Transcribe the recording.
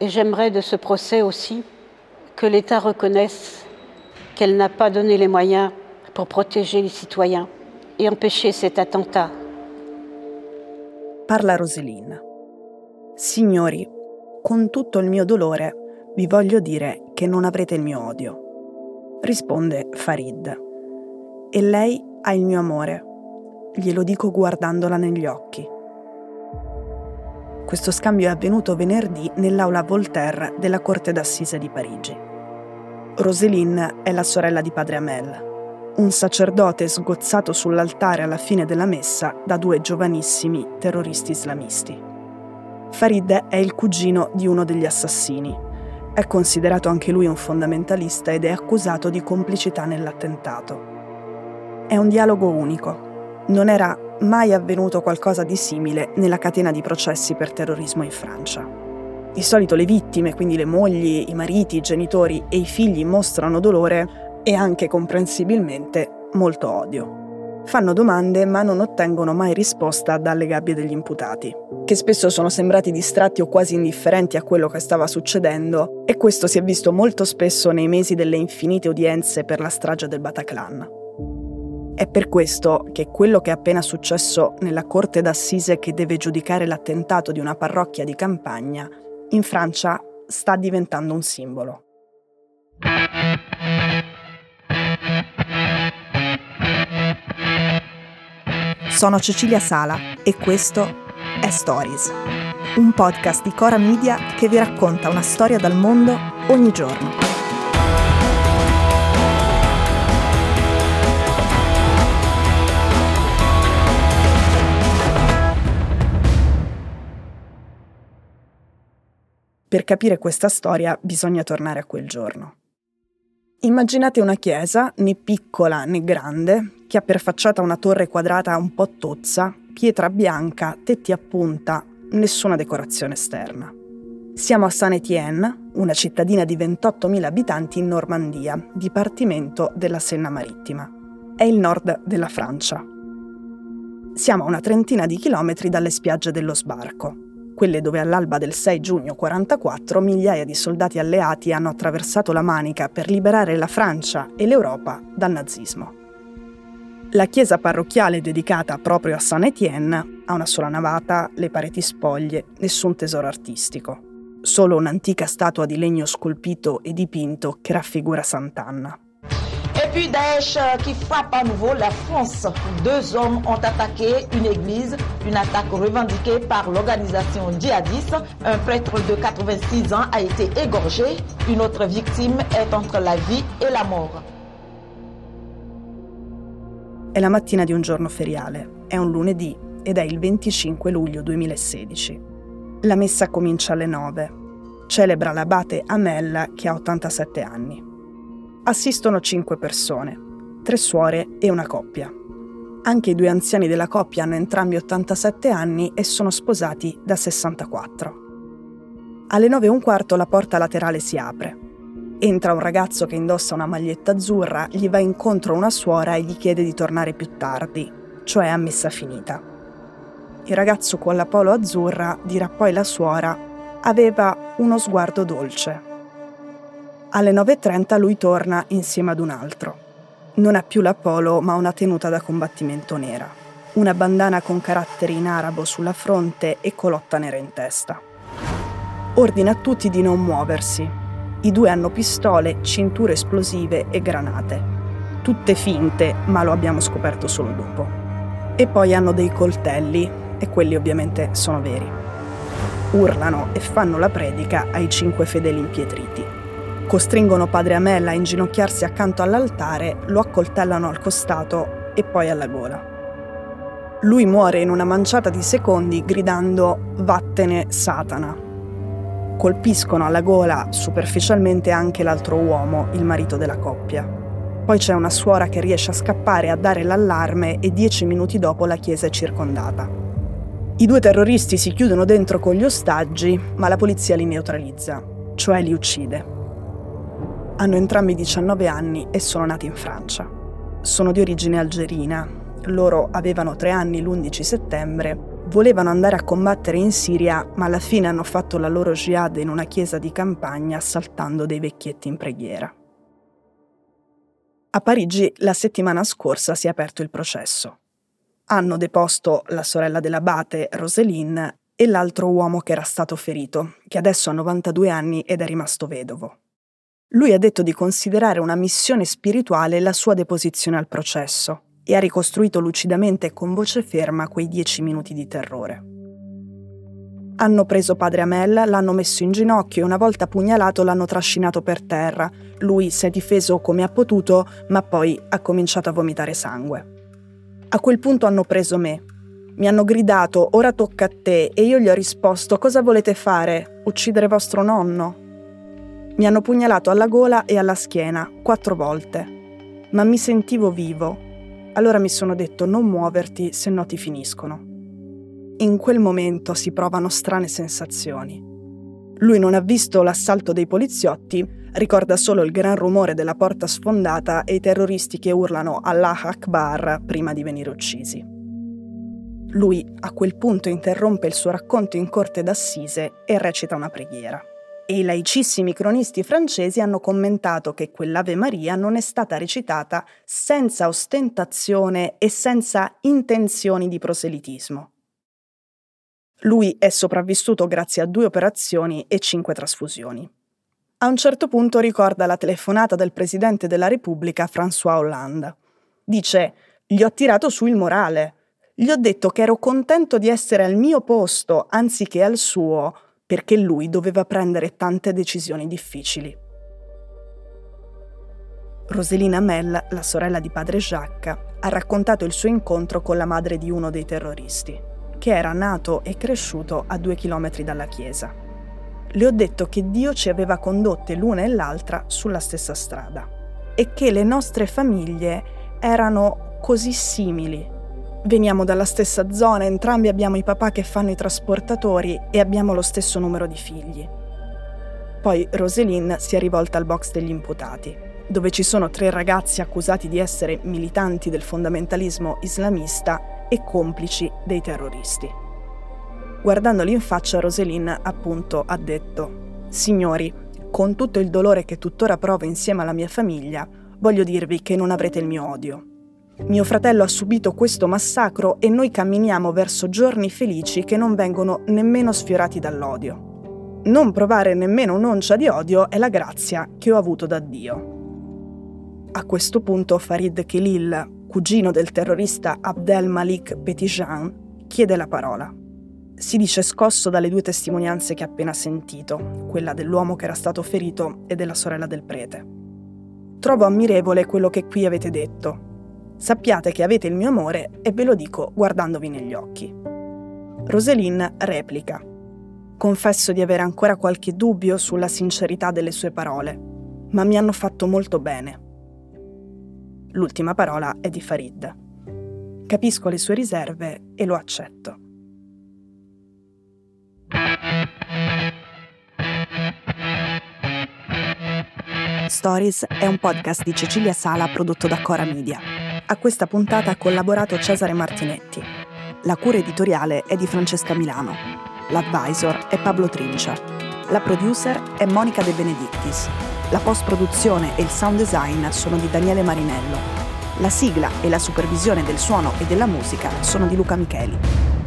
Et j'aimerais de ce procès aussi que l'État reconnaisse qu'elle n'a pas donné les moyens pour protéger les citoyens et empêcher cet attentat. Parla Roseline. Signori, con tutto il mio dolore vi voglio dire che non avrete il mio odio. Risponde Farid. E lei ha il mio amore. Glielo dico guardandola negli occhi. Questo scambio è avvenuto venerdì nell'aula Voltaire della Corte d'Assise di Parigi. Roseline è la sorella di padre Amel, un sacerdote sgozzato sull'altare alla fine della messa da due giovanissimi terroristi islamisti. Farid è il cugino di uno degli assassini. È considerato anche lui un fondamentalista ed è accusato di complicità nell'attentato. È un dialogo unico. Non era mai avvenuto qualcosa di simile nella catena di processi per terrorismo in Francia. Di solito le vittime, quindi le mogli, i mariti, i genitori e i figli mostrano dolore e anche comprensibilmente molto odio. Fanno domande ma non ottengono mai risposta dalle gabbie degli imputati, che spesso sono sembrati distratti o quasi indifferenti a quello che stava succedendo e questo si è visto molto spesso nei mesi delle infinite udienze per la strage del Bataclan. È per questo che quello che è appena successo nella corte d'assise che deve giudicare l'attentato di una parrocchia di campagna, in Francia sta diventando un simbolo. Sono Cecilia Sala e questo è Stories, un podcast di Cora Media che vi racconta una storia dal mondo ogni giorno. Per capire questa storia bisogna tornare a quel giorno. Immaginate una chiesa, né piccola né grande, che ha per facciata una torre quadrata un po' tozza, pietra bianca, tetti a punta, nessuna decorazione esterna. Siamo a Saint-Étienne, una cittadina di 28.000 abitanti in Normandia, dipartimento della Senna Marittima. È il nord della Francia. Siamo a una trentina di chilometri dalle spiagge dello sbarco, quelle dove all'alba del 6 giugno 1944 migliaia di soldati alleati hanno attraversato la Manica per liberare la Francia e l'Europa dal nazismo. La chiesa parrocchiale dedicata proprio a Saint-Étienne ha una sola navata, le pareti spoglie, nessun tesoro artistico. Solo un'antica statua di legno scolpito e dipinto che raffigura Sant'Anna. Et puis Daesh euh, qui frappe à nouveau la France. Deux hommes ont attaqué une église, une attaque revendiquée par l'organisation djihadiste. Un prêtre de 86 ans a été égorgé. Une autre victime est entre la vie et la mort. È la mattina di un giorno feriale, è un lunedì ed è il 25 luglio 2016. La messa comincia alle 9. Celebra l'abate Amella che ha 87 anni assistono cinque persone, tre suore e una coppia. Anche i due anziani della coppia hanno entrambi 87 anni e sono sposati da 64. Alle 9 e un quarto la porta laterale si apre. Entra un ragazzo che indossa una maglietta azzurra, gli va incontro una suora e gli chiede di tornare più tardi, cioè a messa finita. Il ragazzo con la polo azzurra, dirà poi la suora, aveva uno sguardo dolce alle 9.30 lui torna insieme ad un altro. Non ha più la polo, ma una tenuta da combattimento nera, una bandana con caratteri in arabo sulla fronte e colotta nera in testa. Ordina a tutti di non muoversi. I due hanno pistole, cinture esplosive e granate. Tutte finte, ma lo abbiamo scoperto solo dopo. E poi hanno dei coltelli, e quelli ovviamente sono veri. Urlano e fanno la predica ai cinque fedeli impietriti. Costringono padre Amel a inginocchiarsi accanto all'altare, lo accoltellano al costato e poi alla gola. Lui muore in una manciata di secondi gridando Vattene Satana. Colpiscono alla gola superficialmente anche l'altro uomo, il marito della coppia. Poi c'è una suora che riesce a scappare a dare l'allarme e dieci minuti dopo la chiesa è circondata. I due terroristi si chiudono dentro con gli ostaggi, ma la polizia li neutralizza, cioè li uccide. Hanno entrambi 19 anni e sono nati in Francia. Sono di origine algerina. Loro avevano tre anni l'11 settembre, volevano andare a combattere in Siria, ma alla fine hanno fatto la loro jihad in una chiesa di campagna assaltando dei vecchietti in preghiera. A Parigi la settimana scorsa si è aperto il processo. Hanno deposto la sorella dell'abate, Roseline, e l'altro uomo che era stato ferito, che adesso ha 92 anni ed è rimasto vedovo. Lui ha detto di considerare una missione spirituale la sua deposizione al processo e ha ricostruito lucidamente con voce ferma quei dieci minuti di terrore. Hanno preso padre Amel, l'hanno messo in ginocchio e una volta pugnalato l'hanno trascinato per terra. Lui si è difeso come ha potuto, ma poi ha cominciato a vomitare sangue. A quel punto hanno preso me. Mi hanno gridato, ora tocca a te, e io gli ho risposto, cosa volete fare? Uccidere vostro nonno? Mi hanno pugnalato alla gola e alla schiena, quattro volte. Ma mi sentivo vivo. Allora mi sono detto non muoverti, se no ti finiscono. In quel momento si provano strane sensazioni. Lui non ha visto l'assalto dei poliziotti, ricorda solo il gran rumore della porta sfondata e i terroristi che urlano Allah Akbar prima di venire uccisi. Lui a quel punto interrompe il suo racconto in corte d'assise e recita una preghiera e i laicissimi cronisti francesi hanno commentato che quell'Ave Maria non è stata recitata senza ostentazione e senza intenzioni di proselitismo. Lui è sopravvissuto grazie a due operazioni e cinque trasfusioni. A un certo punto ricorda la telefonata del Presidente della Repubblica François Hollande. Dice, gli ho tirato su il morale. Gli ho detto che ero contento di essere al mio posto anziché al suo, perché lui doveva prendere tante decisioni difficili. Roselina Mell, la sorella di padre Jacques, ha raccontato il suo incontro con la madre di uno dei terroristi, che era nato e cresciuto a due chilometri dalla chiesa. Le ho detto che Dio ci aveva condotte l'una e l'altra sulla stessa strada e che le nostre famiglie erano così simili Veniamo dalla stessa zona, entrambi abbiamo i papà che fanno i trasportatori e abbiamo lo stesso numero di figli. Poi Roselyn si è rivolta al box degli imputati, dove ci sono tre ragazzi accusati di essere militanti del fondamentalismo islamista e complici dei terroristi. Guardandoli in faccia, Roselyn appunto ha detto: Signori, con tutto il dolore che tuttora provo insieme alla mia famiglia, voglio dirvi che non avrete il mio odio. Mio fratello ha subito questo massacro e noi camminiamo verso giorni felici che non vengono nemmeno sfiorati dall'odio. Non provare nemmeno un'oncia di odio è la grazia che ho avuto da Dio. A questo punto Farid Khalil, cugino del terrorista Abdel Malik Petitjean, chiede la parola. Si dice scosso dalle due testimonianze che ha appena sentito, quella dell'uomo che era stato ferito e della sorella del prete. Trovo ammirevole quello che qui avete detto, Sappiate che avete il mio amore e ve lo dico guardandovi negli occhi. Roselyn replica. Confesso di avere ancora qualche dubbio sulla sincerità delle sue parole, ma mi hanno fatto molto bene. L'ultima parola è di Farid. Capisco le sue riserve e lo accetto. Stories è un podcast di Cecilia Sala prodotto da Cora Media. A questa puntata ha collaborato Cesare Martinetti. La cura editoriale è di Francesca Milano. L'advisor è Pablo Trincia. La producer è Monica De Benedictis. La post-produzione e il sound design sono di Daniele Marinello. La sigla e la supervisione del suono e della musica sono di Luca Micheli.